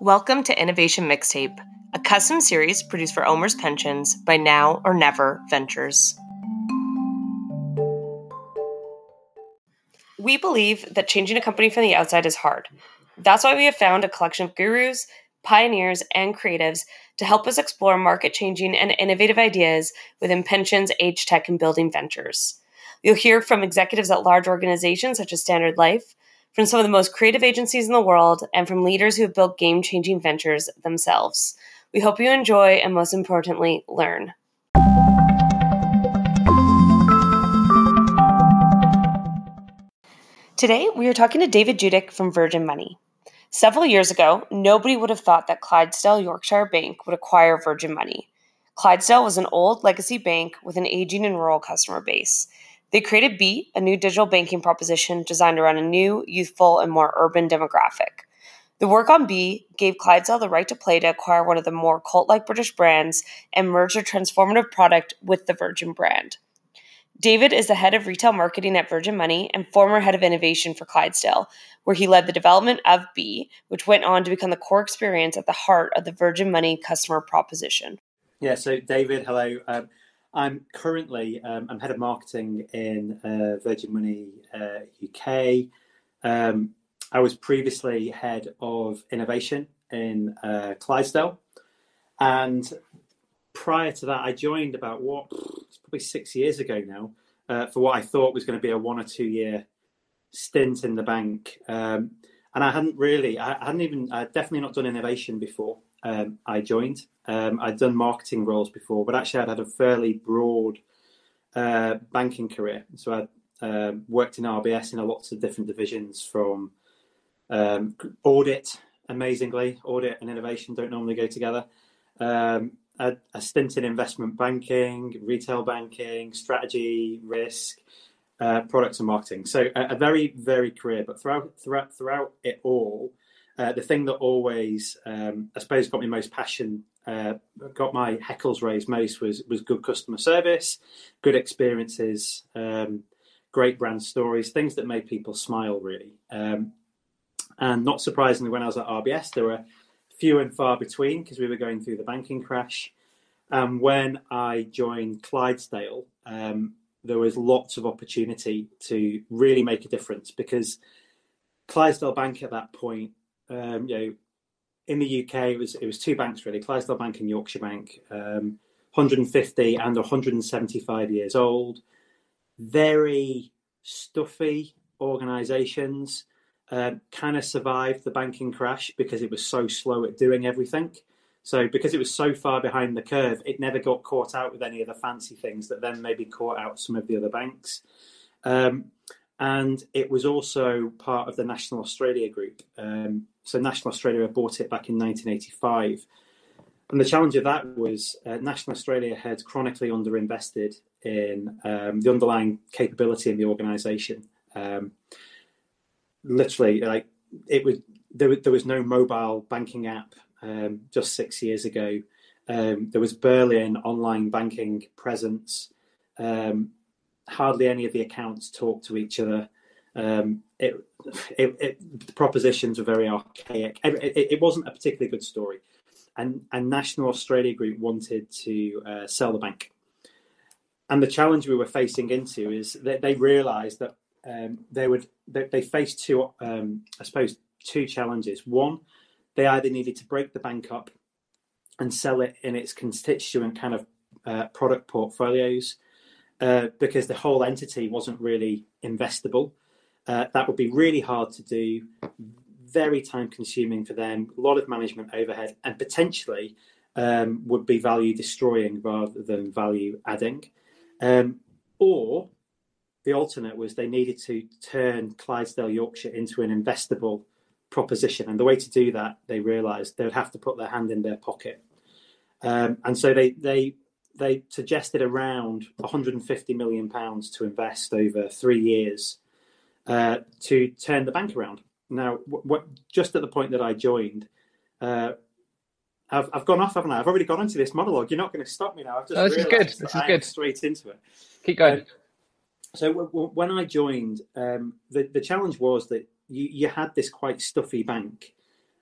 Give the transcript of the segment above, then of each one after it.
Welcome to Innovation Mixtape, a custom series produced for OMERS Pensions by Now or Never Ventures. We believe that changing a company from the outside is hard. That's why we have found a collection of gurus, pioneers, and creatives to help us explore market changing and innovative ideas within pensions, age tech, and building ventures. You'll hear from executives at large organizations such as Standard Life from some of the most creative agencies in the world, and from leaders who have built game changing ventures themselves. We hope you enjoy and, most importantly, learn. Today, we are talking to David Judic from Virgin Money. Several years ago, nobody would have thought that Clydesdale Yorkshire Bank would acquire Virgin Money. Clydesdale was an old legacy bank with an aging and rural customer base. They created Beat, a new digital banking proposition designed around a new, youthful, and more urban demographic. The work on B gave Clydesdale the right to play to acquire one of the more cult like British brands and merge a transformative product with the Virgin brand. David is the head of retail marketing at Virgin Money and former head of innovation for Clydesdale, where he led the development of B, which went on to become the core experience at the heart of the Virgin Money customer proposition. Yeah, so David, hello. Um, I'm currently um, I'm head of marketing in uh, Virgin Money uh, UK. Um, I was previously head of innovation in uh, Clydesdale, and prior to that, I joined about what it's probably six years ago now uh, for what I thought was going to be a one or two year stint in the bank. Um, and I hadn't really, I hadn't even, I'd definitely not done innovation before um, I joined. Um, I'd done marketing roles before, but actually I'd had a fairly broad uh, banking career. So I uh, worked in RBS in lots of different divisions from um, audit, amazingly, audit and innovation don't normally go together. Um, stint in investment banking, retail banking, strategy, risk, uh, products and marketing. So a, a, very, very career, but throughout throughout throughout it all, uh, the thing that always, um, I suppose, got me most passion, uh, got my heckles raised most was was good customer service, good experiences, um, great brand stories, things that made people smile really. Um, and not surprisingly, when I was at RBS, there were few and far between because we were going through the banking crash. And when I joined Clydesdale, um, there was lots of opportunity to really make a difference because Clydesdale Bank at that point um, you know, in the UK, it was it was two banks really, Clydesdale Bank and Yorkshire Bank, um, 150 and 175 years old, very stuffy organisations. Um, kind of survived the banking crash because it was so slow at doing everything. So because it was so far behind the curve, it never got caught out with any of the fancy things that then maybe caught out some of the other banks. Um, and it was also part of the National Australia Group. Um, so National Australia bought it back in 1985. And the challenge of that was uh, National Australia had chronically underinvested in um, the underlying capability in the organisation. Um, literally, like it was, there, there, was no mobile banking app um, just six years ago. Um, there was barely an online banking presence. Um, hardly any of the accounts talked to each other. Um, it, it, it, the propositions were very archaic. It, it, wasn't a particularly good story, and and National Australia Group wanted to uh, sell the bank. And the challenge we were facing into is that they realised that um, they would they, they faced two, um, I suppose, two challenges. One, they either needed to break the bank up and sell it in its constituent kind of uh, product portfolios uh, because the whole entity wasn't really investable. Uh, that would be really hard to do, very time consuming for them, a lot of management overhead, and potentially um, would be value destroying rather than value adding. Um, or the alternate was they needed to turn Clydesdale Yorkshire into an investable proposition. And the way to do that, they realised they would have to put their hand in their pocket. Um, and so they, they they suggested around 150 million pounds to invest over three years uh, to turn the bank around. Now, what, just at the point that I joined, uh, I've, I've gone off, haven't I? I've already gone into this monologue. You're not going to stop me now. I've just oh, this is good. This is good. Straight into it. Keep going. Um, so w- w- when I joined, um, the the challenge was that you, you had this quite stuffy bank,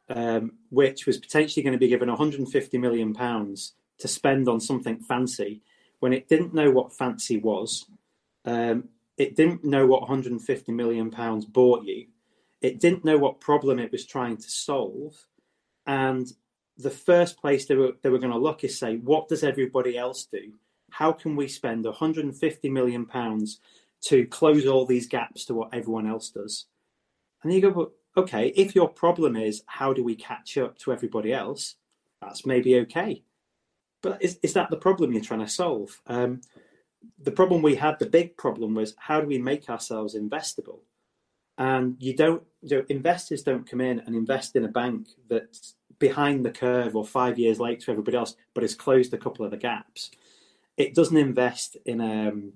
um, which was potentially going to be given 150 million pounds to spend on something fancy, when it didn't know what fancy was, um, it didn't know what 150 million pounds bought you, it didn't know what problem it was trying to solve, and the first place they were they were going to look is say, what does everybody else do? How can we spend 150 million pounds to close all these gaps to what everyone else does? And you go, well, okay, if your problem is how do we catch up to everybody else, that's maybe okay. But is, is that the problem you're trying to solve? Um, the problem we had, the big problem was how do we make ourselves investable? And you don't, you know, investors don't come in and invest in a bank that's behind the curve or five years late to everybody else, but has closed a couple of the gaps. It doesn't invest in a, um,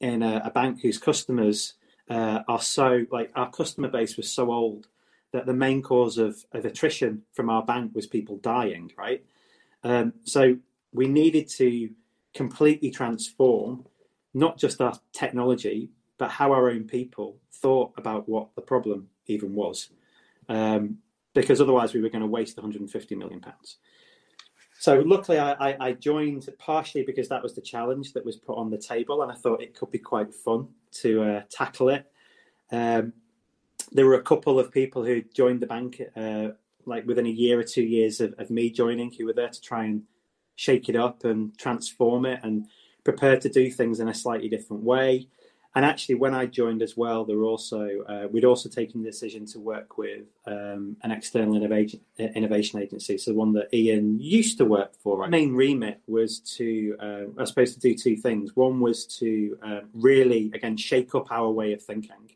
in a, a bank whose customers uh, are so like our customer base was so old that the main cause of, of attrition from our bank was people dying, right? Um, so we needed to completely transform not just our technology, but how our own people thought about what the problem even was. Um, because otherwise we were going to waste 150 million pounds. So luckily, I, I, joined partially because that was the challenge that was put on the table, and I thought it could be quite fun to uh, tackle it. Um, there were a couple of people who joined the bank, uh, like within a year or two years of, of, me joining, who were there to try and shake it up and transform it and prepared to do things in a slightly different way. And actually, when I joined as well, there also uh, we'd also taken the decision to work with um, an external innovation innovation agency, so one that Ian used to work for. Right? main remit was to, uh, I suppose, to do two things. One was to uh, really, again, shake up our way of thinking,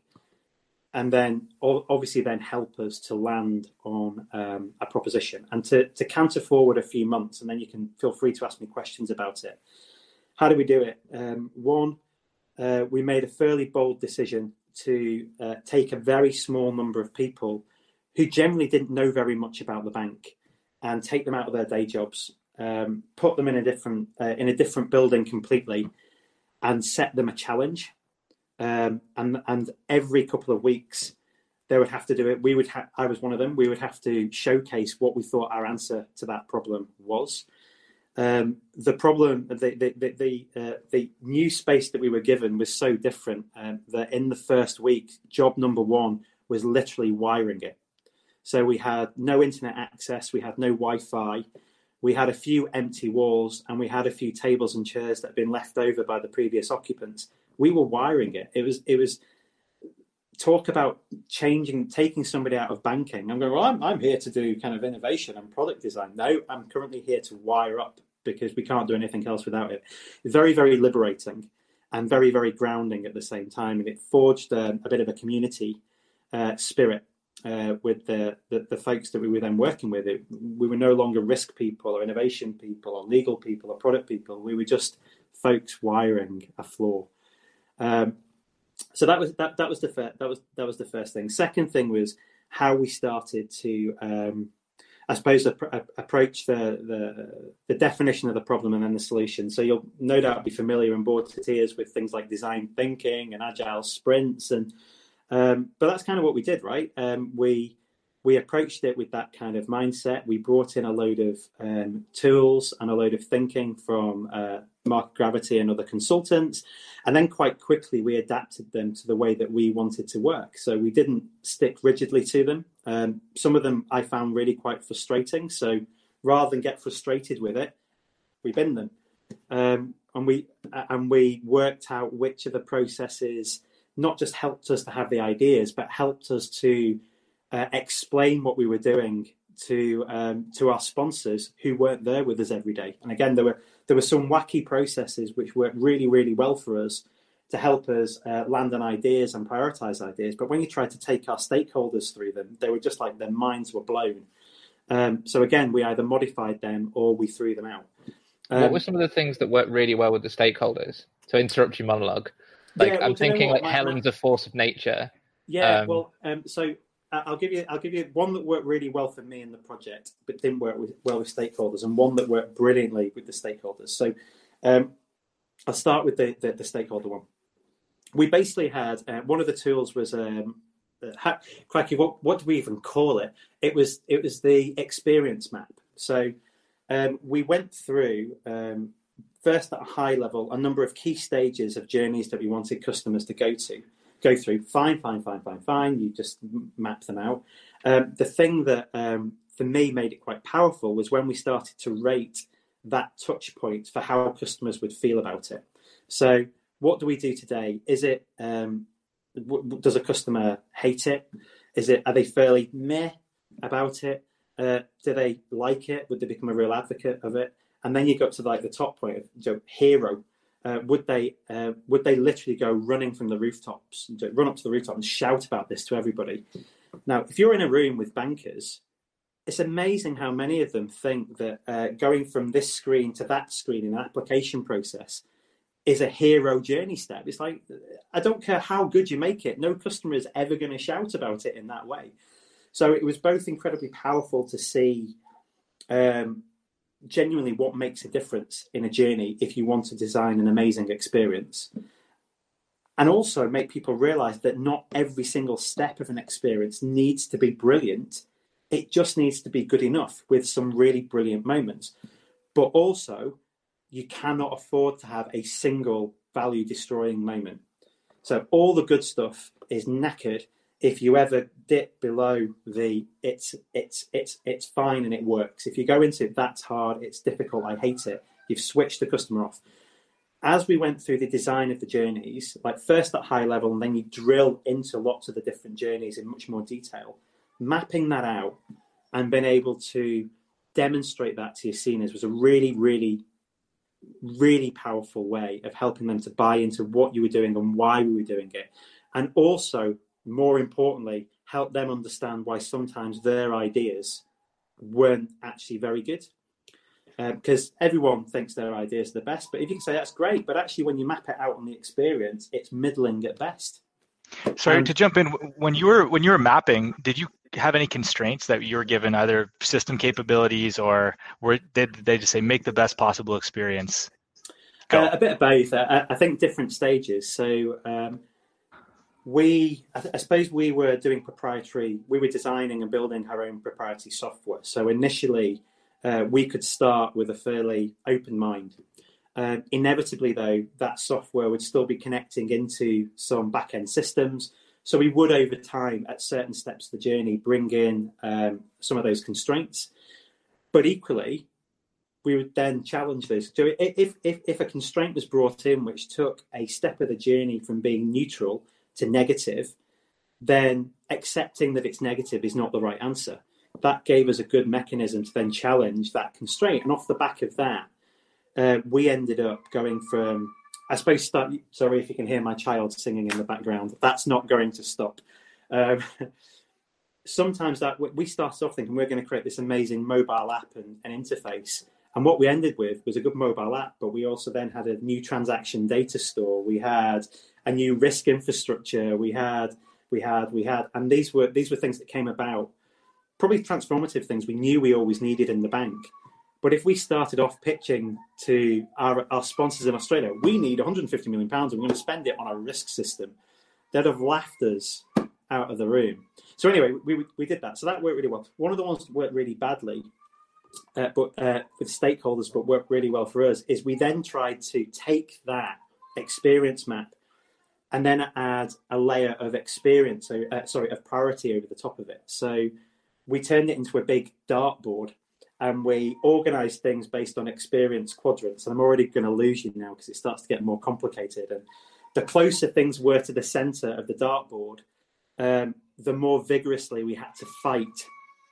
and then obviously then help us to land on um, a proposition and to, to counter forward a few months and then you can feel free to ask me questions about it how do we do it um, one uh, we made a fairly bold decision to uh, take a very small number of people who generally didn't know very much about the bank and take them out of their day jobs um, put them in a different uh, in a different building completely and set them a challenge um, and and every couple of weeks they would have to do it. We would ha- I was one of them. We would have to showcase what we thought our answer to that problem was. Um, the problem, the the the the, uh, the, new space that we were given was so different um, that in the first week, job number one was literally wiring it. So we had no internet access, we had no Wi-Fi, we had a few empty walls, and we had a few tables and chairs that had been left over by the previous occupants we were wiring it. It was it was talk about changing, taking somebody out of banking. I'm going. Well, I'm I'm here to do kind of innovation and product design. No, I'm currently here to wire up because we can't do anything else without it. Very very liberating and very very grounding at the same time, and it forged a, a bit of a community uh, spirit uh, with the, the, the folks that we were then working with. It, we were no longer risk people or innovation people or legal people or product people. We were just folks wiring a floor. Um, so that was that that was the fir- that was that was the first thing. Second thing was how we started to, um, I suppose, ap- approach the, the the definition of the problem and then the solution. So you'll no doubt be familiar and bored to tears with things like design thinking and agile sprints, and um, but that's kind of what we did, right? Um, we we approached it with that kind of mindset. We brought in a load of um, tools and a load of thinking from uh, Market Gravity and other consultants. And then quite quickly, we adapted them to the way that we wanted to work. So we didn't stick rigidly to them. Um, some of them I found really quite frustrating. So rather than get frustrated with it, we bin them. Um, and we and we worked out which of the processes not just helped us to have the ideas, but helped us to uh, explain what we were doing to um, to our sponsors who weren't there with us every day. And again, there were there were some wacky processes which worked really really well for us to help us uh, land on ideas and prioritize ideas. But when you tried to take our stakeholders through them, they were just like their minds were blown. Um, so again, we either modified them or we threw them out. Um, what were some of the things that worked really well with the stakeholders? To interrupt your monologue, like yeah, well, I'm thinking like Helen's a force of nature. Yeah, um, well, um, so I'll give you I'll give you one that worked really well for me in the project, but didn't work with, well with stakeholders, and one that worked brilliantly with the stakeholders. So um, I'll start with the, the, the stakeholder one. We basically had uh, one of the tools was um, uh, cracky, what what do we even call it? It was it was the experience map. So um, we went through um, first at a high level a number of key stages of journeys that we wanted customers to go to go through. Fine, fine, fine, fine, fine. You just map them out. Um, the thing that um, for me made it quite powerful was when we started to rate that touch point for how customers would feel about it. So, what do we do today? Is it um, w- does a customer hate it? Is it are they fairly meh about it? Uh, do they like it? Would they become a real advocate of it? And then you got to like the top point of you know, hero. Uh, would they uh, would they literally go running from the rooftops, and run up to the rooftop and shout about this to everybody? Now, if you're in a room with bankers, it's amazing how many of them think that uh, going from this screen to that screen in an application process is a hero journey step. It's like, I don't care how good you make it, no customer is ever going to shout about it in that way. So it was both incredibly powerful to see um, genuinely what makes a difference in a journey if you want to design an amazing experience. And also make people realize that not every single step of an experience needs to be brilliant it just needs to be good enough with some really brilliant moments. But also, you cannot afford to have a single value destroying moment. So all the good stuff is knackered if you ever dip below the it's it's it's it's fine and it works. If you go into that's hard, it's difficult, I hate it. You've switched the customer off. As we went through the design of the journeys, like first at high level, and then you drill into lots of the different journeys in much more detail, mapping that out and being able to demonstrate that to your seniors was a really, really, really powerful way of helping them to buy into what you were doing and why we were doing it. And also, more importantly, help them understand why sometimes their ideas weren't actually very good. Because uh, everyone thinks their ideas are the best, but if you can say that's great, but actually when you map it out on the experience, it's middling at best. Sorry um, to jump in. When you were when you were mapping, did you have any constraints that you were given, either system capabilities or were did they just say make the best possible experience? Uh, a bit of both. I, I, think different stages. So um, we, I, suppose, we were doing proprietary. We were designing and building our own proprietary software. So initially, uh, we could start with a fairly open mind. Uh, inevitably, though, that software would still be connecting into some back end systems. So we would, over time, at certain steps of the journey, bring in um, some of those constraints. But equally, we would then challenge those. So if, if, if a constraint was brought in which took a step of the journey from being neutral to negative, then accepting that it's negative is not the right answer. That gave us a good mechanism to then challenge that constraint. And off the back of that, uh, we ended up going from I suppose start. Sorry if you can hear my child singing in the background. That's not going to stop. Um, sometimes that we started off thinking we're going to create this amazing mobile app and, and interface, and what we ended with was a good mobile app. But we also then had a new transaction data store. We had a new risk infrastructure. We had we had we had, and these were these were things that came about, probably transformative things we knew we always needed in the bank but if we started off pitching to our, our sponsors in Australia, we need 150 million pounds and we're going to spend it on a risk system, they'd have laughed us out of the room. So anyway, we, we did that. So that worked really well. One of the ones that worked really badly, uh, but uh, with stakeholders, but worked really well for us, is we then tried to take that experience map and then add a layer of experience, so, uh, sorry, of priority over the top of it. So we turned it into a big dartboard and we organize things based on experience quadrants. And I'm already going to lose you now because it starts to get more complicated. And the closer things were to the center of the dartboard, um, the more vigorously we had to fight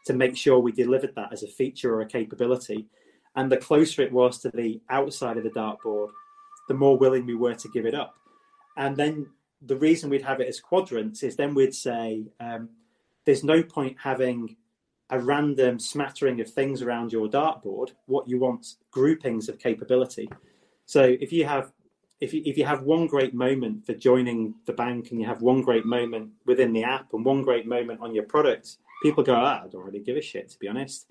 to make sure we delivered that as a feature or a capability. And the closer it was to the outside of the dartboard, the more willing we were to give it up. And then the reason we'd have it as quadrants is then we'd say, um, there's no point having a random smattering of things around your dartboard. What you want groupings of capability. So if you have if you, if you have one great moment for joining the bank and you have one great moment within the app and one great moment on your product, people go, ah, I don't really give a shit, to be honest.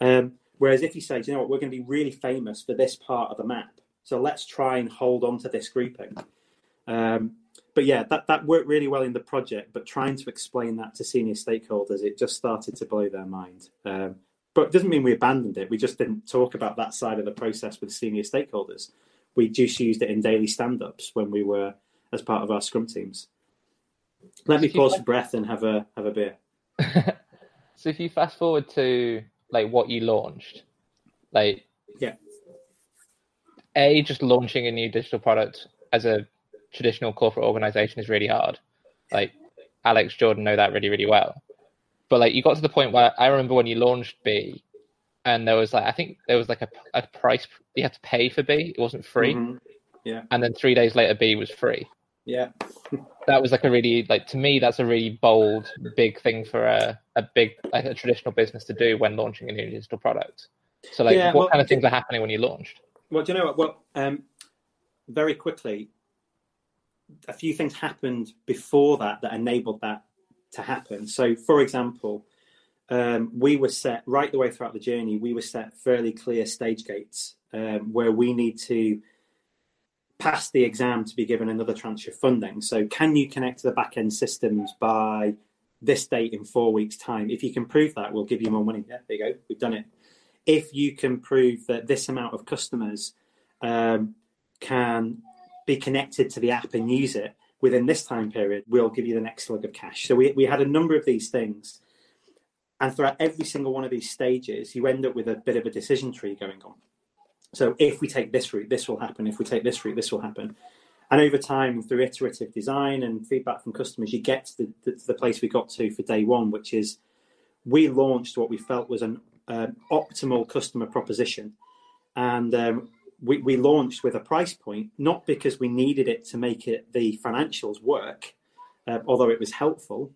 Um, whereas if you say, you know what, we're going to be really famous for this part of the map, so let's try and hold on to this grouping. Um, but yeah, that, that worked really well in the project. But trying to explain that to senior stakeholders, it just started to blow their mind. Um, but it doesn't mean we abandoned it. We just didn't talk about that side of the process with senior stakeholders. We just used it in daily stand-ups when we were as part of our scrum teams. Let me pause for breath and have a have a beer. so if you fast forward to like what you launched, like yeah, a just launching a new digital product as a traditional corporate organization is really hard. Like Alex Jordan know that really really well. But like you got to the point where I remember when you launched B, and there was like I think there was like a, a price you had to pay for B. It wasn't free. Mm-hmm. Yeah. And then three days later, B was free. Yeah. that was like a really like to me that's a really bold big thing for a, a big like a traditional business to do when launching a new digital product. So like yeah, what well, kind of things are happening when you launched? Well, do you know what? Well, um, very quickly, a few things happened before that that enabled that to happen. So, for example, um, we were set right the way throughout the journey. We were set fairly clear stage gates um, where we need to pass the exam to be given another tranche of funding. So, can you connect to the back end systems by this date in four weeks' time? If you can prove that, we'll give you more money. Yeah, there you go. We've done it. If you can prove that this amount of customers um, can be connected to the app and use it within this time period, we'll give you the next slug of cash. So we, we had a number of these things. And throughout every single one of these stages, you end up with a bit of a decision tree going on. So if we take this route, this will happen. If we take this route, this will happen. And over time, through iterative design and feedback from customers, you get to the, to the place we got to for day one, which is we launched what we felt was an um, optimal customer proposition. And um, we, we launched with a price point, not because we needed it to make it the financials work, uh, although it was helpful.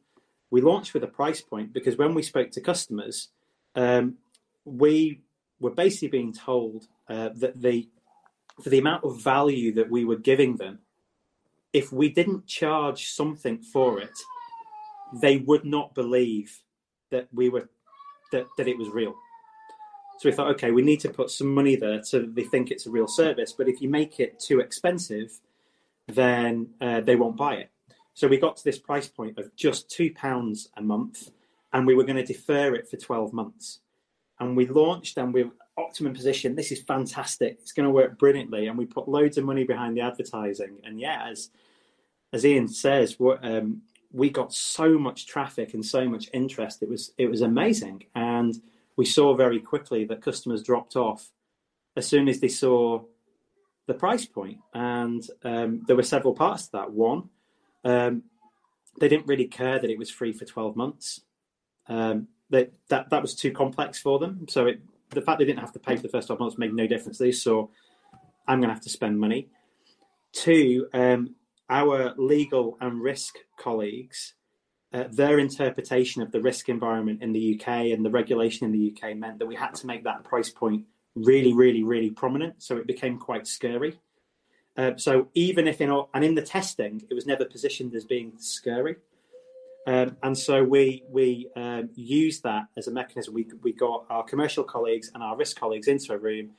We launched with a price point because when we spoke to customers, um, we were basically being told uh, that the for the amount of value that we were giving them, if we didn't charge something for it, they would not believe that we were that, that it was real. So we thought, okay, we need to put some money there so they think it's a real service. But if you make it too expensive, then uh, they won't buy it. So we got to this price point of just two pounds a month, and we were going to defer it for twelve months. And we launched, and we optimum position. This is fantastic. It's going to work brilliantly, and we put loads of money behind the advertising. And yeah, as as Ian says, um, we got so much traffic and so much interest. It was it was amazing, and we saw very quickly that customers dropped off as soon as they saw the price point. And um, there were several parts to that. One, um, they didn't really care that it was free for 12 months. Um, they, that that was too complex for them. So it, the fact they didn't have to pay for the first 12 months made no difference. They saw, I'm going to have to spend money. Two, um, our legal and risk colleagues uh, their interpretation of the risk environment in the UK and the regulation in the UK meant that we had to make that price point really, really, really prominent. So it became quite scary. Uh, so even if in and in the testing, it was never positioned as being scary. Um, and so we we um, used that as a mechanism. We we got our commercial colleagues and our risk colleagues into a room,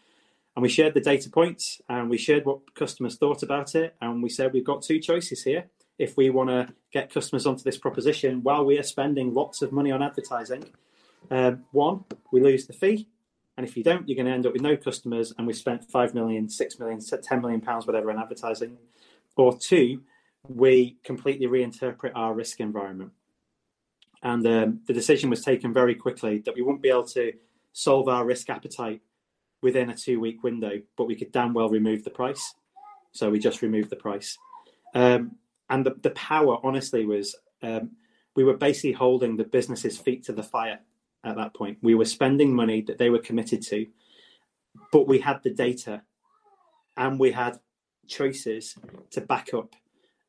and we shared the data points and we shared what customers thought about it. And we said we've got two choices here if we want to get customers onto this proposition while we are spending lots of money on advertising. Um, one, we lose the fee. And if you don't, you're going to end up with no customers, and we've spent five million, six million, ten million pounds, whatever, on advertising. Or two, we completely reinterpret our risk environment. And um, the decision was taken very quickly that we wouldn't be able to solve our risk appetite within a two week window, but we could damn well remove the price. So we just removed the price. Um, and the, the power honestly was um, we were basically holding the business's feet to the fire at that point. We were spending money that they were committed to but we had the data and we had choices to back up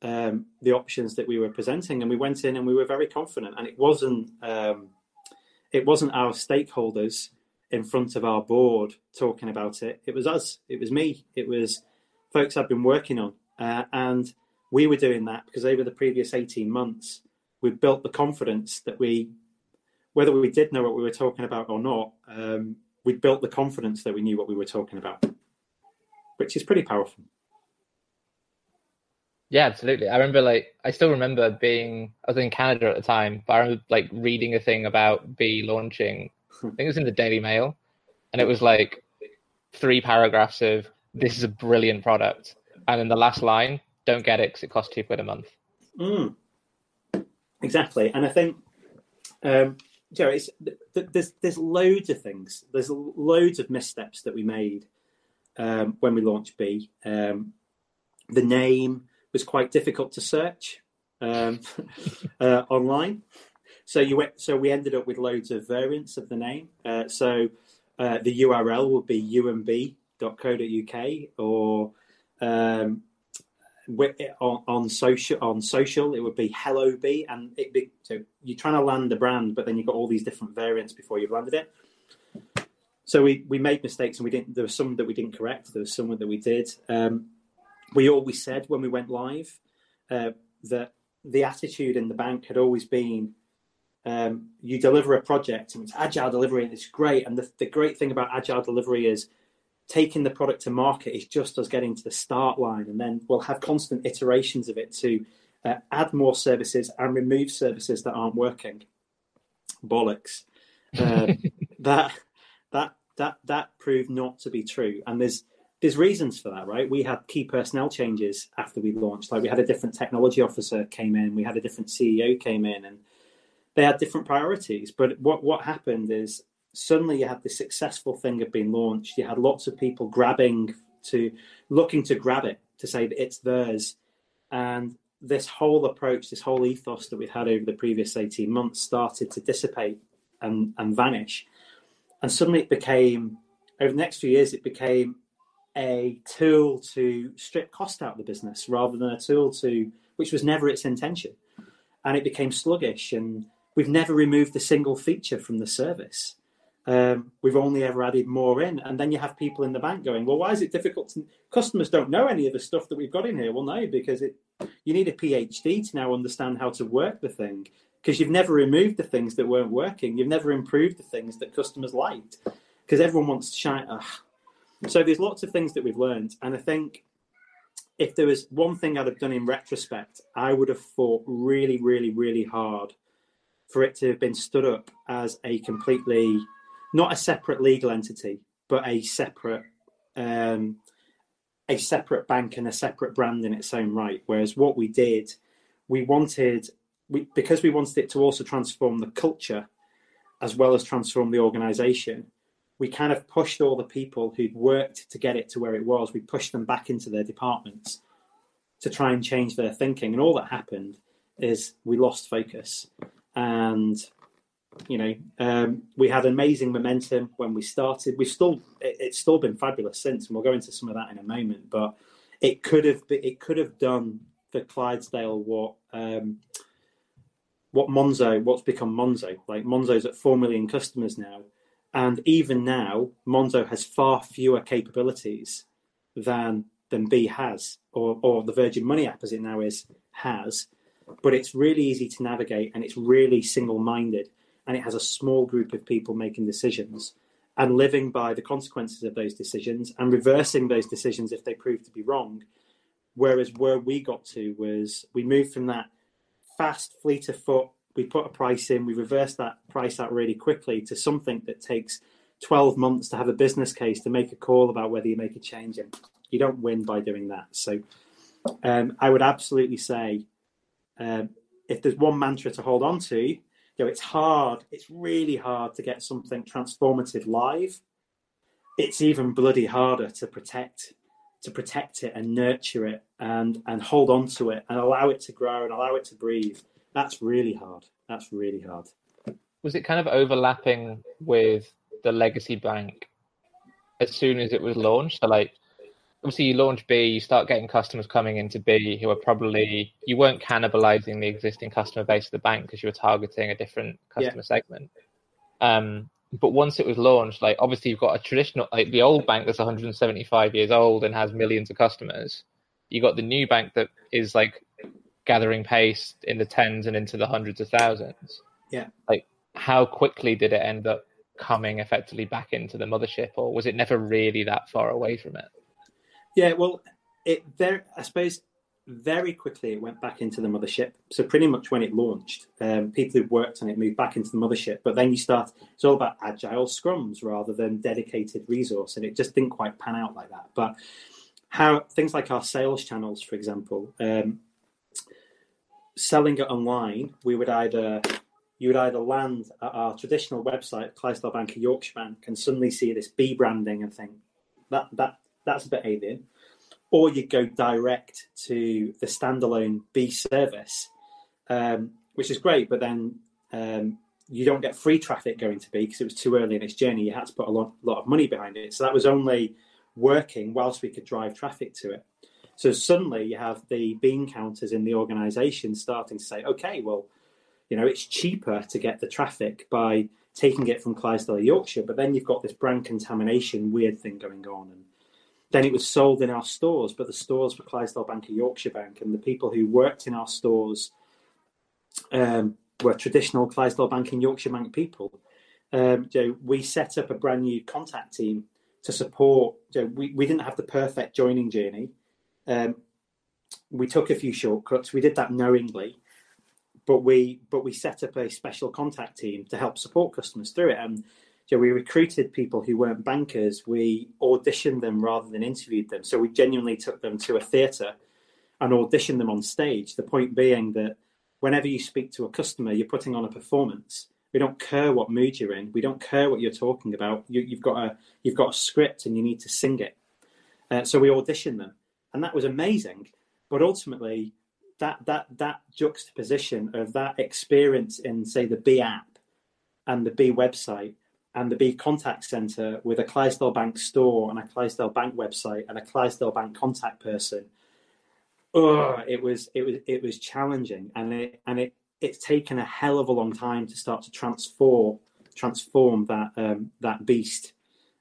um, the options that we were presenting. And we went in and we were very confident. And it wasn't um, it wasn't our stakeholders in front of our board talking about it. It was us. It was me. It was folks i've been working on. Uh, and we were doing that because over the previous 18 months, we built the confidence that we, whether we did know what we were talking about or not, um, we built the confidence that we knew what we were talking about, which is pretty powerful. Yeah, absolutely. I remember like I still remember being I was in Canada at the time, but I remember like reading a thing about B launching. I think it was in the Daily Mail, and it was like three paragraphs of this is a brilliant product, and then the last line, don't get it because it costs two quid a month. Mm. Exactly, and I think, um, Joe, it's, there's there's loads of things. There's loads of missteps that we made um, when we launched B. Um, the name was quite difficult to search um, uh, online, so you went, so we ended up with loads of variants of the name. Uh, so uh, the URL would be umb.co.uk or um, on, on, social on social it would be hello b and it be so you're trying to land the brand but then you've got all these different variants before you've landed it. So we we made mistakes and we didn't there were some that we didn't correct there was some that we did. Um, we always said when we went live uh, that the attitude in the bank had always been um, you deliver a project and it's agile delivery and it's great and the, the great thing about agile delivery is taking the product to market is just us getting to the start line, and then we'll have constant iterations of it to uh, add more services and remove services that aren't working. Bollocks. Um, that that that that proved not to be true, and there's there's reasons for that, right? We had key personnel changes after we launched. Like we had a different technology officer came in, we had a different CEO came in, and they had different priorities. But what what happened is suddenly you had this successful thing had been launched. You had lots of people grabbing to looking to grab it to say that it's theirs. And this whole approach, this whole ethos that we've had over the previous 18 months started to dissipate and, and vanish. And suddenly it became, over the next few years, it became a tool to strip cost out of the business rather than a tool to, which was never its intention. And it became sluggish. And we've never removed a single feature from the service. Um, we've only ever added more in, and then you have people in the bank going, "Well, why is it difficult? To... Customers don't know any of the stuff that we've got in here." Well, no, because it you need a PhD to now understand how to work the thing because you've never removed the things that weren't working. You've never improved the things that customers liked because everyone wants to shine. Ugh. So there's lots of things that we've learned, and I think if there was one thing I'd have done in retrospect, I would have fought really, really, really hard for it to have been stood up as a completely not a separate legal entity, but a separate um, a separate bank and a separate brand in its own right. Whereas what we did, we wanted we because we wanted it to also transform the culture as well as transform the organization. We kind of pushed all the people who'd worked to get it to where it was. We pushed them back into their departments to try and change their thinking. And all that happened is we lost focus. And you know, um, we had amazing momentum when we started. We've still, it, it's still been fabulous since, and we'll go into some of that in a moment. But it could have, been, it could have done for Clydesdale what, um, what Monzo, what's become Monzo. Like Monzo's at four million customers now, and even now, Monzo has far fewer capabilities than than B has, or or the Virgin Money app as it now is has. But it's really easy to navigate, and it's really single-minded and it has a small group of people making decisions and living by the consequences of those decisions and reversing those decisions if they prove to be wrong. Whereas where we got to was we moved from that fast fleet of foot, we put a price in, we reversed that price out really quickly to something that takes 12 months to have a business case to make a call about whether you make a change. And you don't win by doing that. So um, I would absolutely say um, if there's one mantra to hold on to, you know, it's hard. It's really hard to get something transformative live. It's even bloody harder to protect to protect it and nurture it and and hold on to it and allow it to grow and allow it to breathe. That's really hard. That's really hard. Was it kind of overlapping with the legacy bank as soon as it was launched? Like obviously you launch B, you start getting customers coming into B who are probably you weren't cannibalizing the existing customer base of the bank because you were targeting a different customer yeah. segment. Um, but once it was launched, like obviously you've got a traditional like the old bank that's 175 years old and has millions of customers. You got the new bank that is like gathering pace in the tens and into the hundreds of thousands. Yeah. Like how quickly did it end up coming effectively back into the mothership, or was it never really that far away from it? Yeah, well, it there. I suppose very quickly it went back into the mothership. So pretty much when it launched, um, people who worked on it moved back into the mothership. But then you start, it's all about agile scrums rather than dedicated resource, and it just didn't quite pan out like that. But how things like our sales channels, for example, um, selling it online, we would either you would either land at our traditional website, Clydesdale Bank or Yorkshire Bank, and suddenly see this B branding and think that that that's a bit alien or you go direct to the standalone B service, um, which is great, but then um, you don't get free traffic going to B because it was too early in its journey. You had to put a lot, lot of money behind it. So that was only working whilst we could drive traffic to it. So suddenly you have the bean counters in the organization starting to say, okay, well, you know, it's cheaper to get the traffic by taking it from Clydesdale, Yorkshire, but then you've got this brand contamination weird thing going on. And then it was sold in our stores, but the stores were Clydesdale Bank and Yorkshire Bank, and the people who worked in our stores um, were traditional Clydesdale Bank and Yorkshire Bank people. Um, you know, we set up a brand new contact team to support. You know, we, we didn't have the perfect joining journey. Um, we took a few shortcuts. We did that knowingly, but we but we set up a special contact team to help support customers through it. And so we recruited people who weren't bankers. We auditioned them rather than interviewed them. So we genuinely took them to a theatre and auditioned them on stage. The point being that whenever you speak to a customer, you're putting on a performance. We don't care what mood you're in. We don't care what you're talking about. You, have got a you've got a script and you need to sing it. Uh, so we auditioned them, and that was amazing. But ultimately, that that that juxtaposition of that experience in say the B app and the B website and the B contact center with a Clydesdale Bank store and a Clydesdale Bank website and a Clydesdale Bank contact person. Oh, it was it was it was challenging, and it and it it's taken a hell of a long time to start to transform transform that um, that beast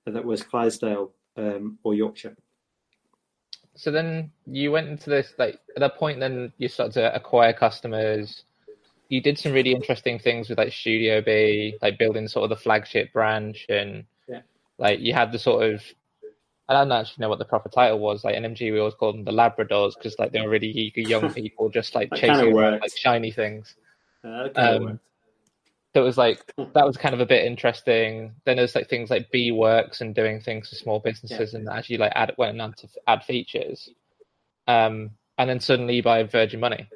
that was Clydesdale um, or Yorkshire. So then you went into this like at that point. Then you started to acquire customers you did some really interesting things with like Studio B, like building sort of the flagship branch, and yeah. like you had the sort of I don't actually know what the proper title was. Like NMG, we always called them the Labradors because like they were really eager young people, just like chasing around, like shiny things. Uh, um, so it was like that was kind of a bit interesting. Then there's like things like B Works and doing things for small businesses, yeah. and as you like add went on to add features, um, and then suddenly you buy Virgin Money.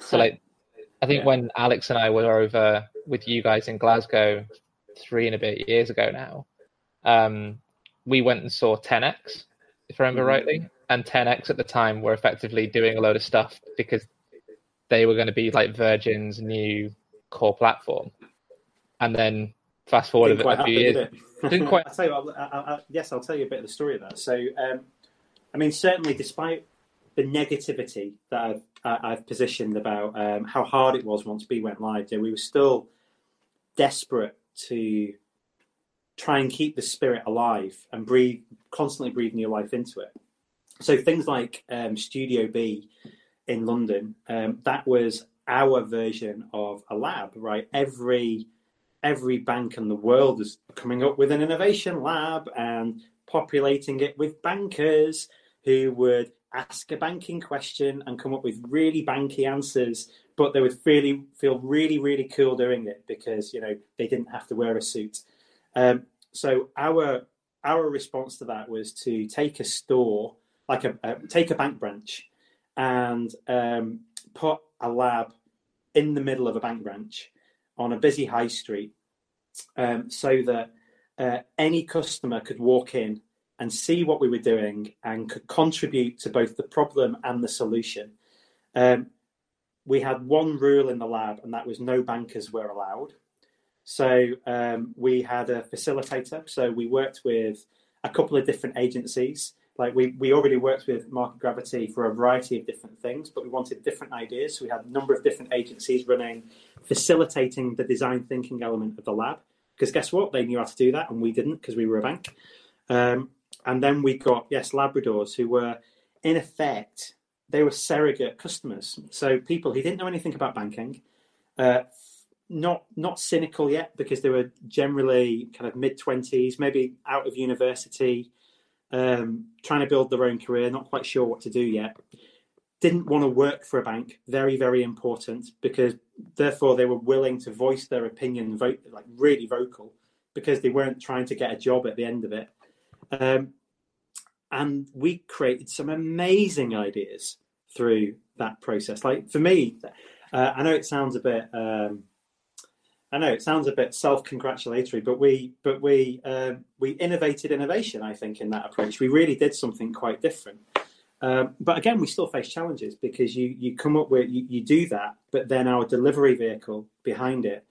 So like I think yeah. when Alex and I were over with you guys in Glasgow three and a bit years ago now, um, we went and saw 10x, if I remember mm-hmm. rightly. And 10x at the time were effectively doing a load of stuff because they were going to be like Virgin's new core platform. And then fast forward a, a few years. Did Didn't quite. I'll tell you, I'll, I'll, I'll, yes, I'll tell you a bit of the story of that. So, um, I mean, certainly, despite the negativity that I've, I've positioned about um, how hard it was once B went live. we were still desperate to try and keep the spirit alive and breathe, constantly breathe new life into it. So things like um, Studio B in London, um, that was our version of a lab, right? Every every bank in the world is coming up with an innovation lab and populating it with bankers who would ask a banking question and come up with really banky answers, but they would really feel really, really cool doing it because you know they didn't have to wear a suit. Um, so our our response to that was to take a store, like a, take a bank branch, and um, put a lab in the middle of a bank branch on a busy high street, um, so that uh, any customer could walk in and see what we were doing and could contribute to both the problem and the solution. Um, we had one rule in the lab, and that was no bankers were allowed. So um, we had a facilitator. So we worked with a couple of different agencies. Like we, we already worked with Market Gravity for a variety of different things, but we wanted different ideas. So we had a number of different agencies running, facilitating the design thinking element of the lab. Because guess what? They knew how to do that, and we didn't because we were a bank. Um, and then we got, yes, Labradors who were, in effect, they were surrogate customers. So people who didn't know anything about banking, uh, not not cynical yet because they were generally kind of mid twenties, maybe out of university, um, trying to build their own career, not quite sure what to do yet. didn't want to work for a bank. Very, very important because therefore they were willing to voice their opinion, vote like really vocal, because they weren't trying to get a job at the end of it. Um, and we created some amazing ideas through that process. Like for me, uh, I know it sounds a bit. Um, I know it sounds a bit self-congratulatory, but we but we um, we innovated innovation. I think in that approach, we really did something quite different. Um, but again, we still face challenges because you you come up with you, you do that, but then our delivery vehicle behind it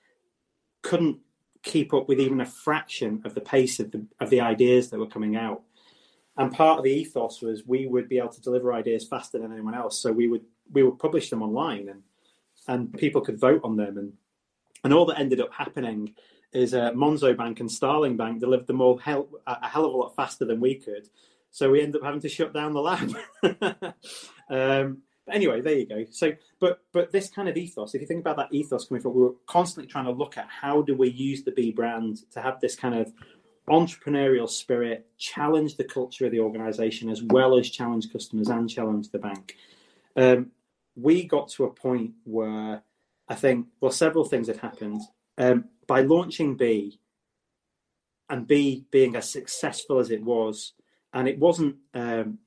couldn't keep up with even a fraction of the pace of the of the ideas that were coming out. And part of the ethos was we would be able to deliver ideas faster than anyone else. So we would we would publish them online and and people could vote on them and and all that ended up happening is uh, Monzo Bank and Starling Bank delivered them all hell, a hell of a lot faster than we could. So we ended up having to shut down the lab. um, but anyway, there you go. So, but but this kind of ethos, if you think about that ethos coming from, we were constantly trying to look at how do we use the B brand to have this kind of entrepreneurial spirit, challenge the culture of the organization as well as challenge customers and challenge the bank. Um, we got to a point where I think, well, several things had happened. Um, by launching B and B being as successful as it was, and it wasn't, um,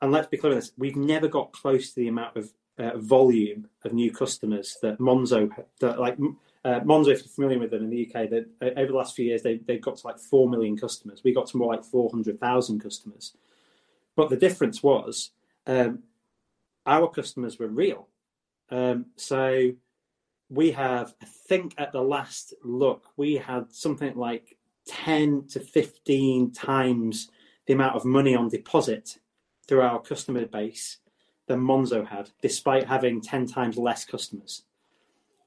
and let's be clear on this, we've never got close to the amount of uh, volume of new customers that Monzo, that like uh, Monzo, if you're familiar with them in the UK, that uh, over the last few years they, they've got to like 4 million customers. We got to more like 400,000 customers. But the difference was um, our customers were real. Um, so we have, I think at the last look, we had something like 10 to 15 times the amount of money on deposit through our customer base than Monzo had, despite having 10 times less customers.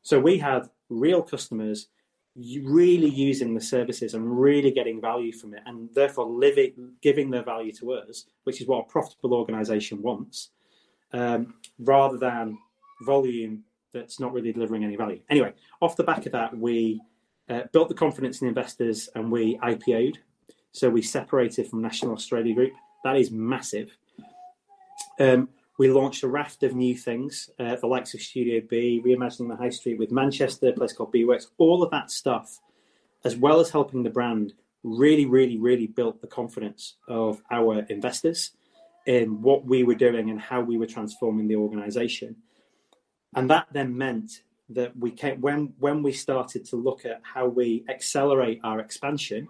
So we had real customers really using the services and really getting value from it, and therefore living, giving their value to us, which is what a profitable organization wants, um, rather than volume that's not really delivering any value. Anyway, off the back of that, we uh, built the confidence in investors and we IPO'd. So we separated from National Australia Group. That is massive. Um, we launched a raft of new things, uh, the likes of Studio B, reimagining the high street with Manchester, a place called BWorks, all of that stuff, as well as helping the brand, really, really, really built the confidence of our investors in what we were doing and how we were transforming the organization. And that then meant that we came when when we started to look at how we accelerate our expansion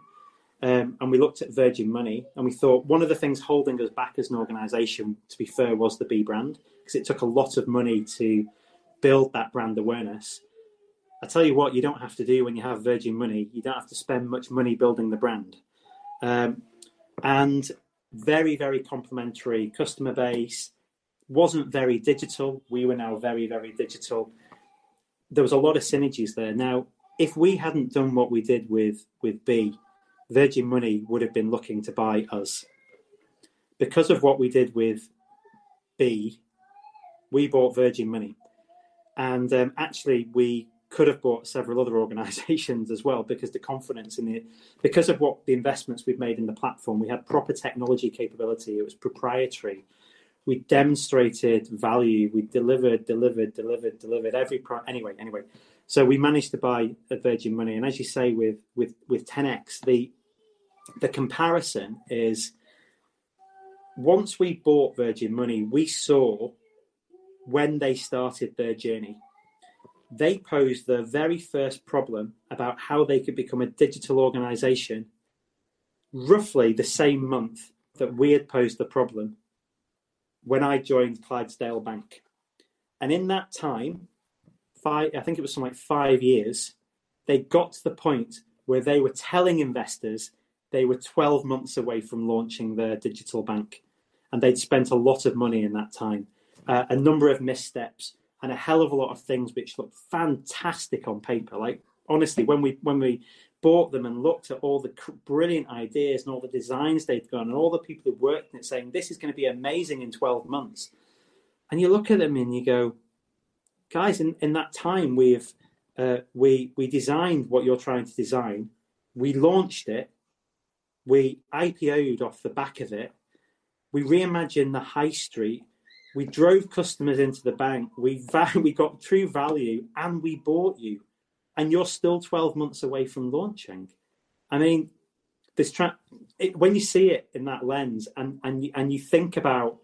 um, and we looked at virgin money and we thought one of the things holding us back as an organization to be fair was the b brand because it took a lot of money to build that brand awareness i tell you what you don't have to do when you have virgin money you don't have to spend much money building the brand um, and very very complementary customer base wasn't very digital. We were now very, very digital. There was a lot of synergies there. Now, if we hadn't done what we did with with B, Virgin Money would have been looking to buy us. Because of what we did with B, we bought Virgin Money, and um, actually we could have bought several other organizations as well because the confidence in it because of what the investments we've made in the platform we had proper technology capability it was proprietary we demonstrated value. We delivered, delivered, delivered, delivered every pro. Anyway, anyway, so we managed to buy Virgin Money, and as you say, with with with 10x, the the comparison is once we bought Virgin Money, we saw when they started their journey. They posed the very first problem about how they could become a digital organization roughly the same month that we had posed the problem when I joined Clydesdale Bank. And in that time, five, I think it was something like five years, they got to the point where they were telling investors they were 12 months away from launching their digital bank. And they'd spent a lot of money in that time, uh, a number of missteps, and a hell of a lot of things which looked fantastic on paper. Like honestly, when we when we bought them and looked at all the brilliant ideas and all the designs they'd done and all the people who worked in it saying this is going to be amazing in 12 months and you look at them and you go guys in, in that time we've uh, we we designed what you're trying to design we launched it we ipo'd off the back of it we reimagined the high street we drove customers into the bank. We we got true value, and we bought you, and you're still twelve months away from launching. I mean, this tra- it, when you see it in that lens, and and you, and you think about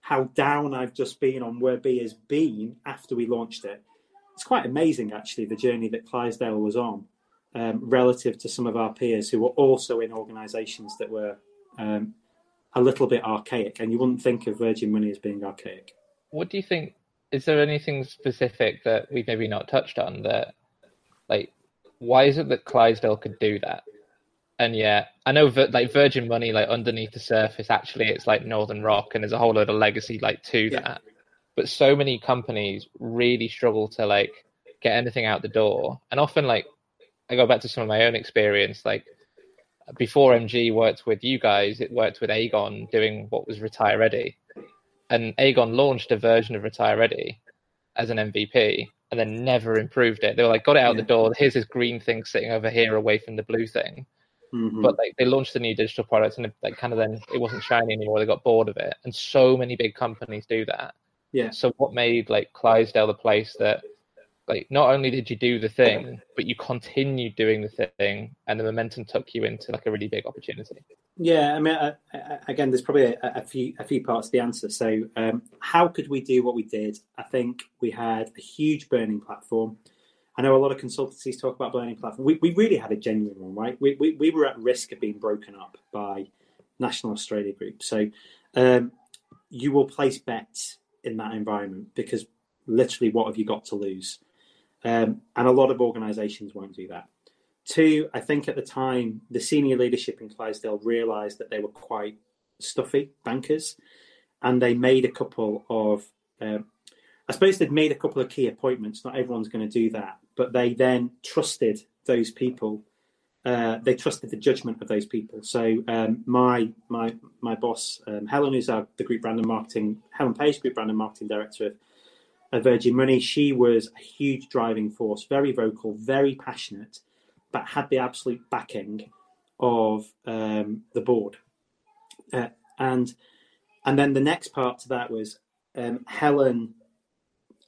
how down I've just been on where B has been after we launched it, it's quite amazing actually the journey that Clydesdale was on um, relative to some of our peers who were also in organisations that were um, a little bit archaic, and you wouldn't think of Virgin Money as being archaic. What do you think? Is there anything specific that we've maybe not touched on that, like, why is it that Clydesdale could do that? And yeah, I know that like Virgin Money, like underneath the surface, actually it's like Northern Rock, and there's a whole load of legacy like to yeah. that. But so many companies really struggle to like get anything out the door, and often like I go back to some of my own experience, like before MG worked with you guys, it worked with Aegon doing what was Retire Ready. And Aegon launched a version of Retire Ready as an MVP and then never improved it. They were like, got it out yeah. the door. Here's this green thing sitting over here away from the blue thing. Mm-hmm. But like they launched a new digital product and like kind of then it wasn't shiny anymore. They got bored of it. And so many big companies do that. Yeah. So what made like Clydesdale the place that like not only did you do the thing, but you continued doing the thing, and the momentum took you into like a really big opportunity. Yeah, I mean, uh, uh again, there's probably a, a, few a few parts to the answer. So, um, how could we do what we did? I think we had a huge burning platform. I know a lot of consultancies talk about burning platform. We, we really had a genuine one, right? We, we, we were at risk of being broken up by National Australia Group. So, um, you will place bets in that environment because literally, what have you got to lose? Um, and a lot of organisations won't do that. Two, I think at the time, the senior leadership in Clydesdale realised that they were quite stuffy bankers, and they made a couple of, um, I suppose they'd made a couple of key appointments. Not everyone's going to do that, but they then trusted those people. Uh, they trusted the judgment of those people. So um, my my my boss um, Helen, who's our, the group brand and marketing Helen Page, group brand and marketing director of at Virgin Money, she was a huge driving force, very vocal, very passionate, but had the absolute backing of um, the board. Uh, and and then the next part to that was um, Helen,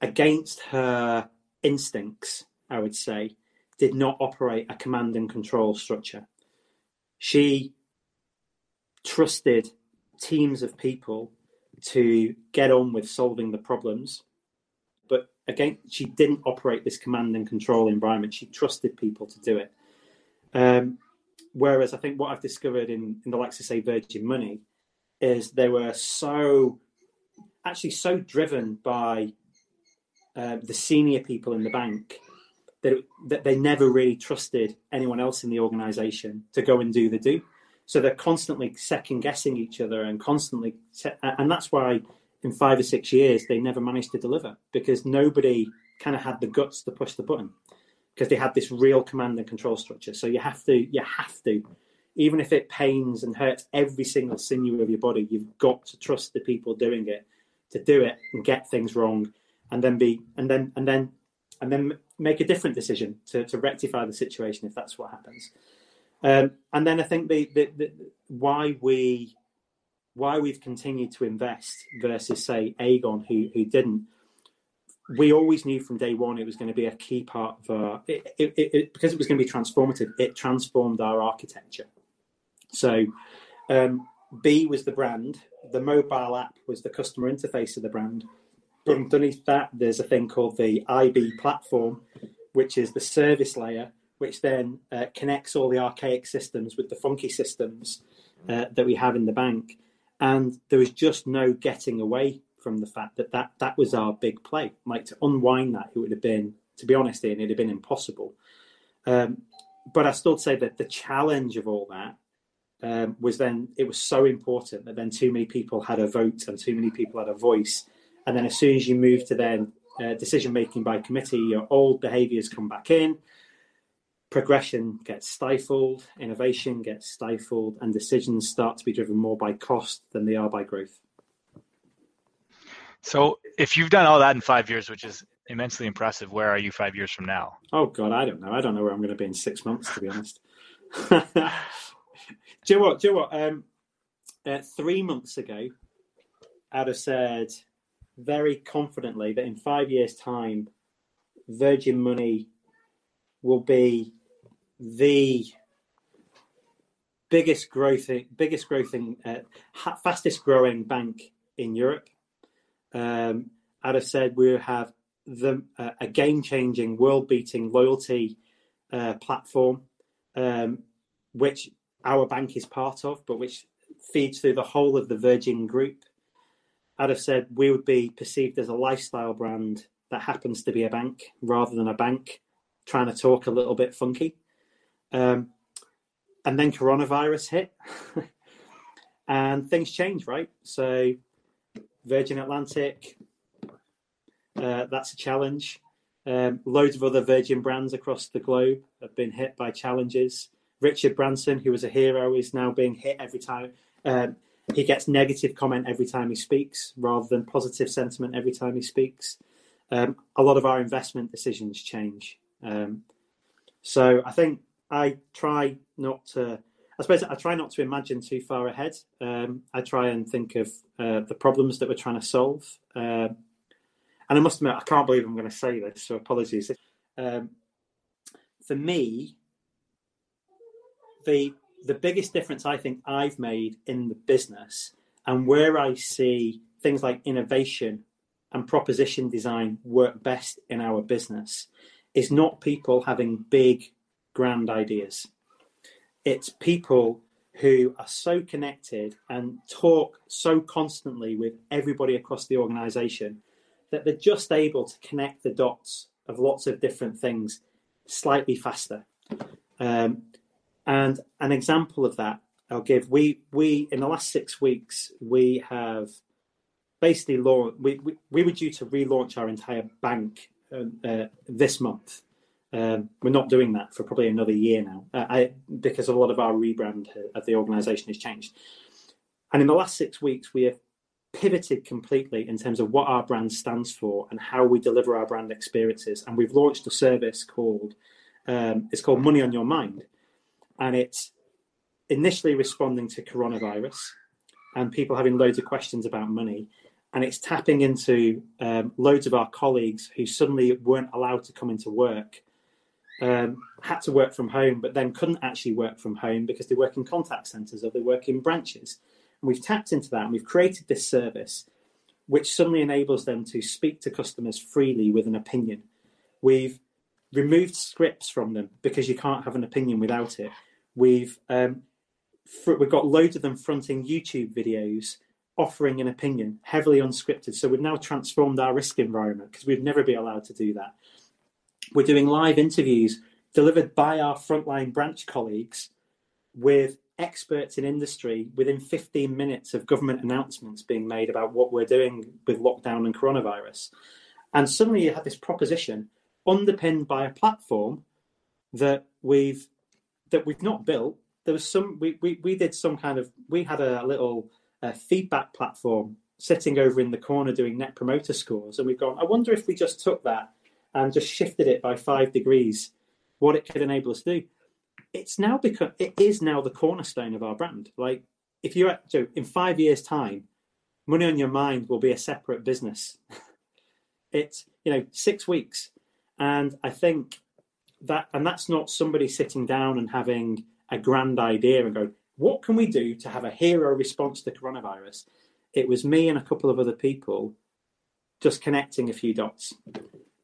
against her instincts, I would say, did not operate a command and control structure. She trusted teams of people to get on with solving the problems again, she didn't operate this command and control environment. She trusted people to do it. Um, whereas I think what I've discovered in, in the likes of say Virgin Money is they were so actually so driven by uh, the senior people in the bank that, that they never really trusted anyone else in the organization to go and do the do. So they're constantly second guessing each other and constantly, and that's why in five or six years, they never managed to deliver because nobody kind of had the guts to push the button because they had this real command and control structure. So you have to, you have to, even if it pains and hurts every single sinew of your body, you've got to trust the people doing it to do it and get things wrong, and then be, and then, and then, and then make a different decision to, to rectify the situation if that's what happens. Um, and then I think the, the, the why we why we've continued to invest versus say Aegon who who didn't. We always knew from day one it was going to be a key part of our it, it, it, because it was going to be transformative. It transformed our architecture. So, um, B was the brand. The mobile app was the customer interface of the brand. But underneath that, there's a thing called the IB platform, which is the service layer, which then uh, connects all the archaic systems with the funky systems uh, that we have in the bank and there was just no getting away from the fact that that, that was our big play. Like to unwind that, it would have been, to be honest, Ian, it'd have been impossible. Um, but I still say that the challenge of all that um, was then it was so important that then too many people had a vote and too many people had a voice. And then as soon as you move to then uh, decision making by committee, your old behaviours come back in progression gets stifled, innovation gets stifled, and decisions start to be driven more by cost than they are by growth. So, if you've done all that in five years, which is immensely impressive, where are you five years from now? Oh God, I don't know. I don't know where I'm going to be in six months, to be honest. do you know what? Do you know what? Um, uh, three months ago, I'd have said very confidently that in five years' time, Virgin Money will be the biggest growth, biggest growing, uh, fastest growing bank in Europe. Um, I'd have said we have the uh, a game changing, world beating loyalty uh, platform, um, which our bank is part of, but which feeds through the whole of the Virgin Group. I'd have said we would be perceived as a lifestyle brand that happens to be a bank rather than a bank trying to talk a little bit funky. Um, and then coronavirus hit, and things change, right? So, Virgin Atlantic, uh, that's a challenge. Um, loads of other Virgin brands across the globe have been hit by challenges. Richard Branson, who was a hero, is now being hit every time. Um, he gets negative comment every time he speaks rather than positive sentiment every time he speaks. Um, a lot of our investment decisions change. Um, so I think I try not to. I suppose I try not to imagine too far ahead. Um, I try and think of uh, the problems that we're trying to solve. Um, and I must admit, I can't believe I'm going to say this, so apologies. Um, for me, the the biggest difference I think I've made in the business and where I see things like innovation and proposition design work best in our business is not people having big, grand ideas. It's people who are so connected and talk so constantly with everybody across the organization that they're just able to connect the dots of lots of different things slightly faster. Um, and an example of that I'll give. We we in the last six weeks we have basically launched. We, we, we were due to relaunch our entire bank uh, uh, this month. Um, we're not doing that for probably another year now, uh, I, because a lot of our rebrand of the organisation has changed. And in the last six weeks, we have pivoted completely in terms of what our brand stands for and how we deliver our brand experiences. And we've launched a service called um, it's called Money on Your Mind, and it's initially responding to coronavirus and people having loads of questions about money. And it's tapping into um, loads of our colleagues who suddenly weren't allowed to come into work, um, had to work from home, but then couldn't actually work from home because they work in contact centres or they work in branches. And we've tapped into that and we've created this service which suddenly enables them to speak to customers freely with an opinion. We've removed scripts from them because you can't have an opinion without it. We've um, fr- we've got loads of them fronting YouTube videos offering an opinion, heavily unscripted. So we've now transformed our risk environment because we'd never be allowed to do that. We're doing live interviews delivered by our frontline branch colleagues with experts in industry within 15 minutes of government announcements being made about what we're doing with lockdown and coronavirus. And suddenly you have this proposition underpinned by a platform that we've that we've not built. There was some we we, we did some kind of we had a little uh, feedback platform sitting over in the corner doing net promoter scores, and we've gone. I wonder if we just took that and just shifted it by five degrees, what it could enable us to do. It's now become it is now the cornerstone of our brand. Like if you're at, so in five years' time, money on your mind will be a separate business. it's you know six weeks, and I think that and that's not somebody sitting down and having a grand idea and going, what can we do to have a hero response to coronavirus? It was me and a couple of other people just connecting a few dots.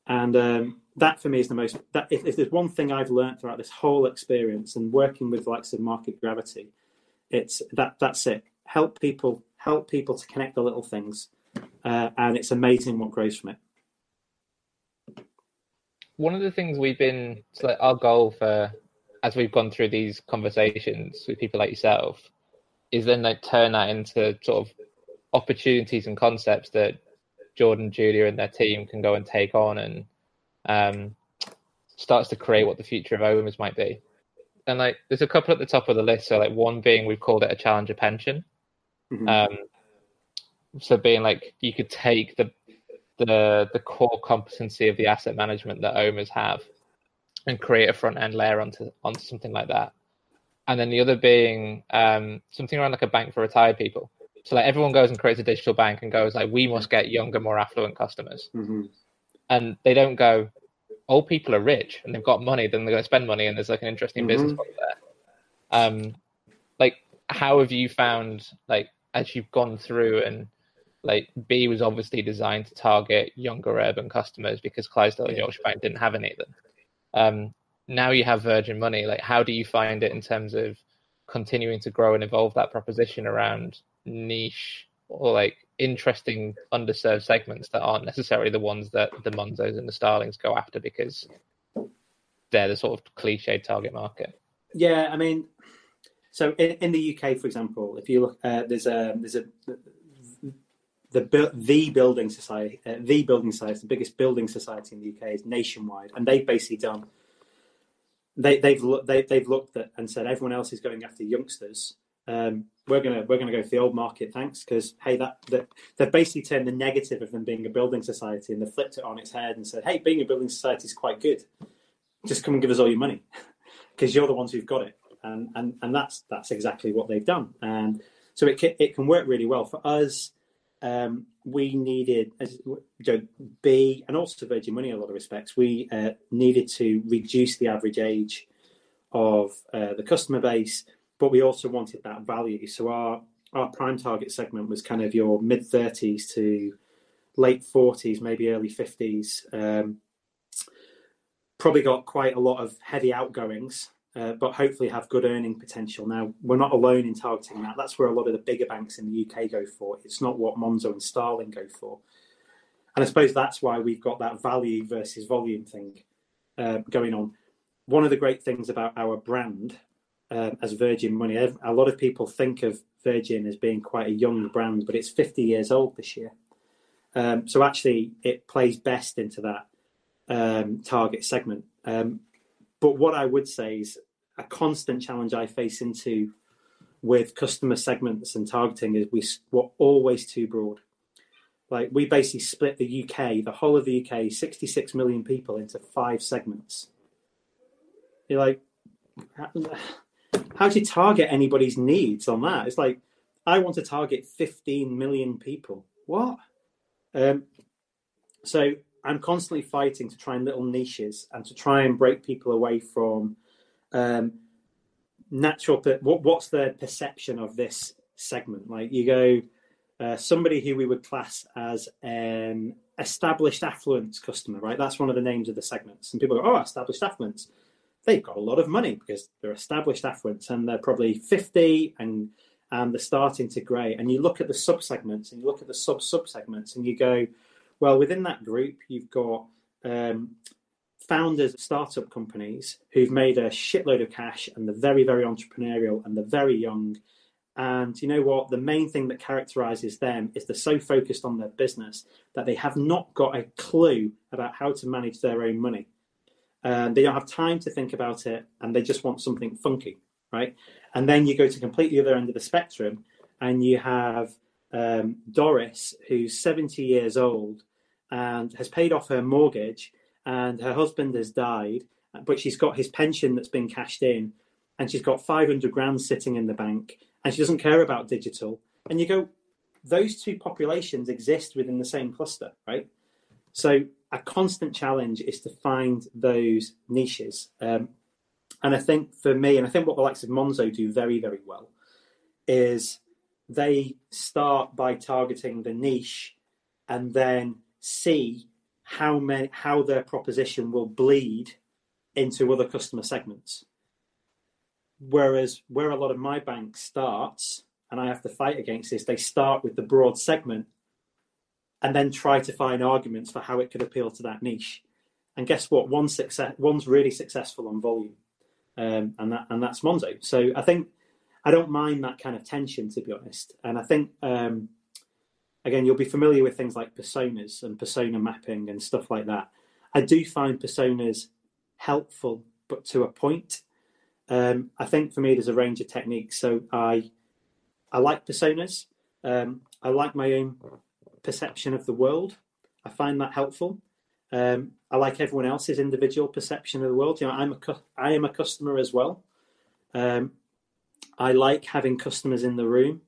And um, that for me is the most, that if, if, there's one thing I've learned throughout this whole experience and working with likes of Market Gravity, it's that that's it. Help people, help people to connect the little things. Uh, and it's amazing what grows from it one of the things we've been so our goal for as we've gone through these conversations with people like yourself is then like turn that into sort of opportunities and concepts that Jordan, Julia, and their team can go and take on and um, starts to create what the future of OMERS might be. And like, there's a couple at the top of the list. So like, one being we've called it a challenger pension. Mm-hmm. Um, so being like, you could take the the the core competency of the asset management that OMERS have and create a front end layer onto onto something like that. And then the other being um, something around like a bank for retired people. So like everyone goes and creates a digital bank and goes like, we must get younger, more affluent customers, Mm-hmm. and they don't go, old people are rich and they've got money, then they're going to spend money, and there's like an interesting business Mhm. model there. Um, like how have you found like as you've gone through and like B was obviously designed to target younger urban customers because Clydesdale and. Yorkshire Bank didn't have any of them. Um, now you have Virgin Money. Like, how do you find it in terms of continuing to grow and evolve that proposition around niche or like interesting underserved segments that aren't necessarily the ones that the Monzos and the Starlings go after because they're the sort of cliched target market. Yeah, I mean, so in, in the UK, for example, if you look, uh, there's a there's a the the building society, uh, the building society, the biggest building society in the UK is nationwide, and they've basically done. They, they've. They, they've looked at and said everyone else is going after youngsters. Um, we're gonna we're gonna go for the old market, thanks, because hey, that, that they've basically turned the negative of them being a building society and they flipped it on its head and said, hey, being a building society is quite good. Just come and give us all your money, because you're the ones who've got it, and and and that's that's exactly what they've done, and so it can, it can work really well for us. Um, we needed as you know, B and also Virgin Money in a lot of respects. We uh, needed to reduce the average age of uh, the customer base, but we also wanted that value. So our our prime target segment was kind of your mid thirties to late forties, maybe early fifties. Um, probably got quite a lot of heavy outgoings, uh, but hopefully have good earning potential. Now, we're not alone in targeting that. That's where a lot of the bigger banks in the UK go for. It's not what Monzo and Starling go for. And I suppose that's why we've got that value versus volume thing uh, going on. One of the great things about our brand um, as Virgin Money, a lot of people think of Virgin as being quite a young brand, but it's 50 years old this year. Um, so actually, it plays best into that um, target segment. Um, but what I would say is a constant challenge I face into with customer segments and targeting is we we're always too broad. Like we basically split the UK, the whole of the UK, 66 million people into five segments. You're like, how, do you target anybody's needs on that? It's like, I want to target 15 million people. What? Um, so I'm constantly fighting to try and little niches and to try and break people away from um, natural. What, what's the perception of this segment? Like you go, uh, somebody who we would class as an established affluence customer, right? That's one of the names of the segments. And people go, oh, established affluence. They've got a lot of money because they're established affluence and they're probably 50 and and they're starting to grey. And you look at the sub segments and you look at the sub sub segments and you go, well, within that group, you've got um, founders of startup companies who've made a shitload of cash and they're very, very entrepreneurial and they're very young. And you know what? The main thing that characterizes them is they're so focused on their business that they have not got a clue about how to manage their own money. And they don't have time to think about it and they just want something funky, right? And then you go to completely the other end of the spectrum and you have um, Doris, who's 70 years old and has paid off her mortgage, and her husband has died, but she's got his pension that's been cashed in, and she's got 500 grand sitting in the bank, and she doesn't care about digital. And you go, those two populations exist within the same cluster, right? So a constant challenge is to find those niches. Um, and I think for me, and I think what the likes of Monzo do very, very well, is they start by targeting the niche and then see how many how their proposition will bleed into other customer segments. Whereas where a lot of my bank starts, and I have to fight against this, they start with the broad segment and then try to find arguments for how it could appeal to that niche. And guess what? One's success, one's really successful on volume, um, and that and that's Monzo. So I think I don't mind that kind of tension, to be honest. And I think um, again, you'll be familiar with things like personas and persona mapping and stuff like that. I do find personas helpful, but to a point. Um, I think for me, there's a range of techniques. So I I like personas. Um, I like my own perception of the world. I find that helpful. Um, I like everyone else's individual perception of the world. You know, I'm a cu- I am a customer as well. Um, I like having customers in the room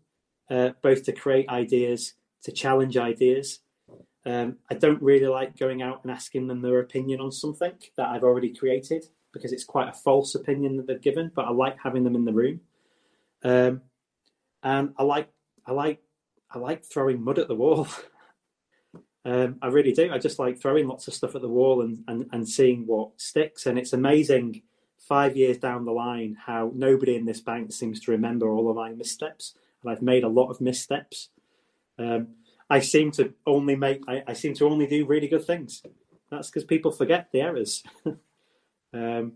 uh, both to create ideas, to challenge ideas. Um, I don't really like going out and asking them their opinion on something that I've already created because it's quite a false opinion that they've given. But I like having them in the room, um, and I like I like I like throwing mud at the wall. um, I really do. I just like throwing lots of stuff at the wall and, and and seeing what sticks. And it's amazing five years down the line how nobody in this bank seems to remember all of my missteps, and I've made a lot of missteps. Um, I seem to only make I, I, seem to only do really good things. That's because people forget the errors. um,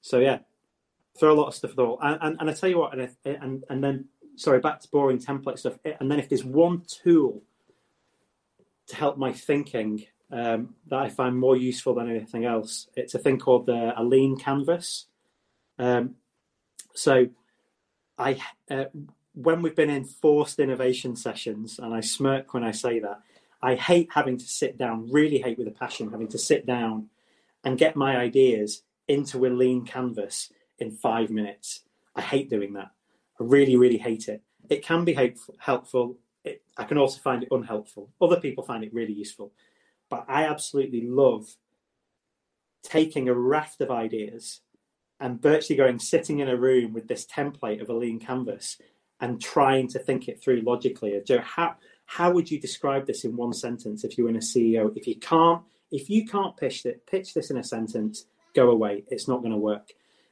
so yeah, throw a lot of stuff at the wall, and, and, and I tell you what, and, and and then sorry, back to boring template stuff, and then if there's one tool to help my thinking um, that I find more useful than anything else. It's a thing called the, a lean canvas. Um, so, I uh, when we've been in forced innovation sessions, and I smirk when I say that, I hate having to sit down. Really hate with a passion having to sit down and get my ideas into a lean canvas in five minutes. I hate doing that. I really, really hate it. It can be helpful. It, I can also find it unhelpful. Other people find it really useful. But I absolutely love taking a raft of ideas and virtually going sitting in a room with this template of a lean canvas and trying to think it through logically. Joe, how how would you describe this in one sentence if you were in a CEO? If you can't, if you can't pitch it, pitch this in a sentence, go away. It's not going to work.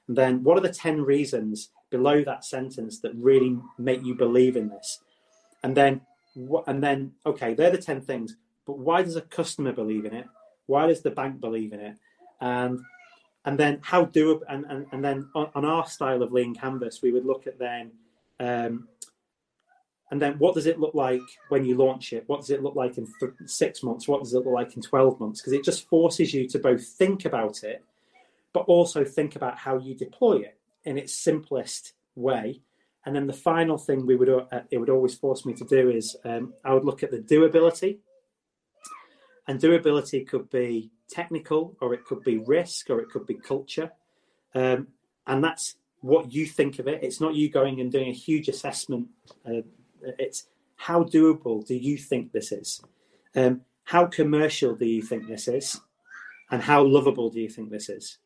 And then what are the 10 reasons below that sentence that really make you believe in this? And then and then okay, they're the 10 things. But why does a customer believe in it? Why does the bank believe in it? And and then how do and and, and then on, our style of lean canvas, we would look at then. Um, and then what does it look like when you launch it? What does it look like in th- six months? What does it look like in 12 months? Because it just forces you to both think about it, but also think about how you deploy it in its simplest way. And then the final thing we would uh, it would always force me to do is um, I would look at the doability and doability could be technical, or it could be risk, or it could be culture. Um, and that's what you think of it. It's not you going and doing a huge assessment. Uh, it's how doable do you think this is? Um, how commercial do you think this is? And how lovable do you think this is?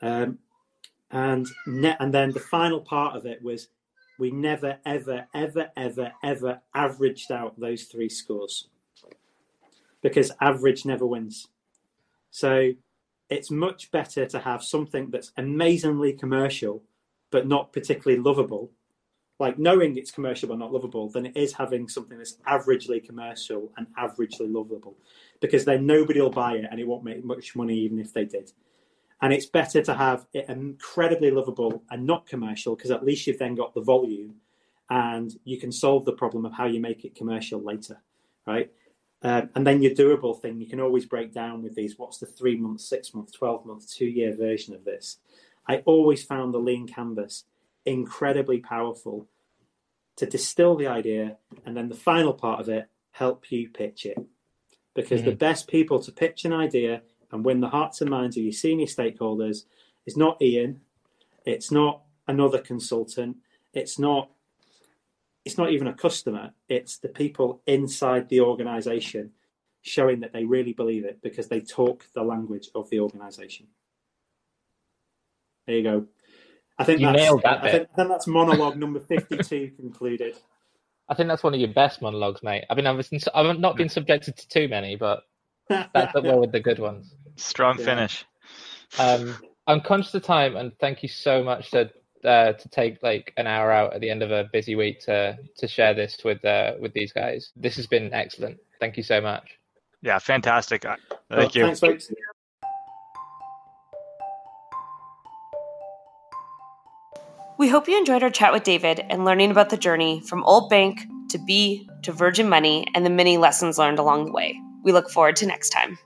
Um, and ne- and then the final part of it was we never ever ever ever ever averaged out those three scores because average never wins. So it's much better to have something that's amazingly commercial but not particularly lovable, like knowing it's commercial but not lovable, than it is having something that's averagely commercial and averagely lovable, because then nobody will buy it and it won't make much money even if they did. And it's better to have it incredibly lovable and not commercial because at least you've then got the volume and you can solve the problem of how you make it commercial later, right? Um, and then your doable thing, you can always break down with these what's the three month, six month, 12 month, two year version of this. I always found the lean canvas incredibly powerful to distill the idea and then the final part of it help you pitch it. Because mm-hmm. the best people to pitch an idea and win the hearts and minds of your senior stakeholders is not Ian, it's not another consultant, it's not it's not even a customer, it's the people inside the organization showing that they really believe it because they talk the language of the organization. There you go. I think you that's, nailed that. I think, I think, that's monologue number 52 concluded. I think that's one of your best monologues, mate. I mean, I've, I've not been subjected to too many, but that's up there with the good ones. Strong yeah. finish. Um, I'm conscious of time, and thank you so much to uh, to take like an hour out at the end of a busy week to to share this with uh, with these guys. This has been excellent. Thank you so much. Yeah, fantastic. Thank well, you. Thanks, folks. We hope you enjoyed our chat with David and learning about the journey from Old Bank to B to Virgin Money and the many lessons learned along the way. We look forward to next time.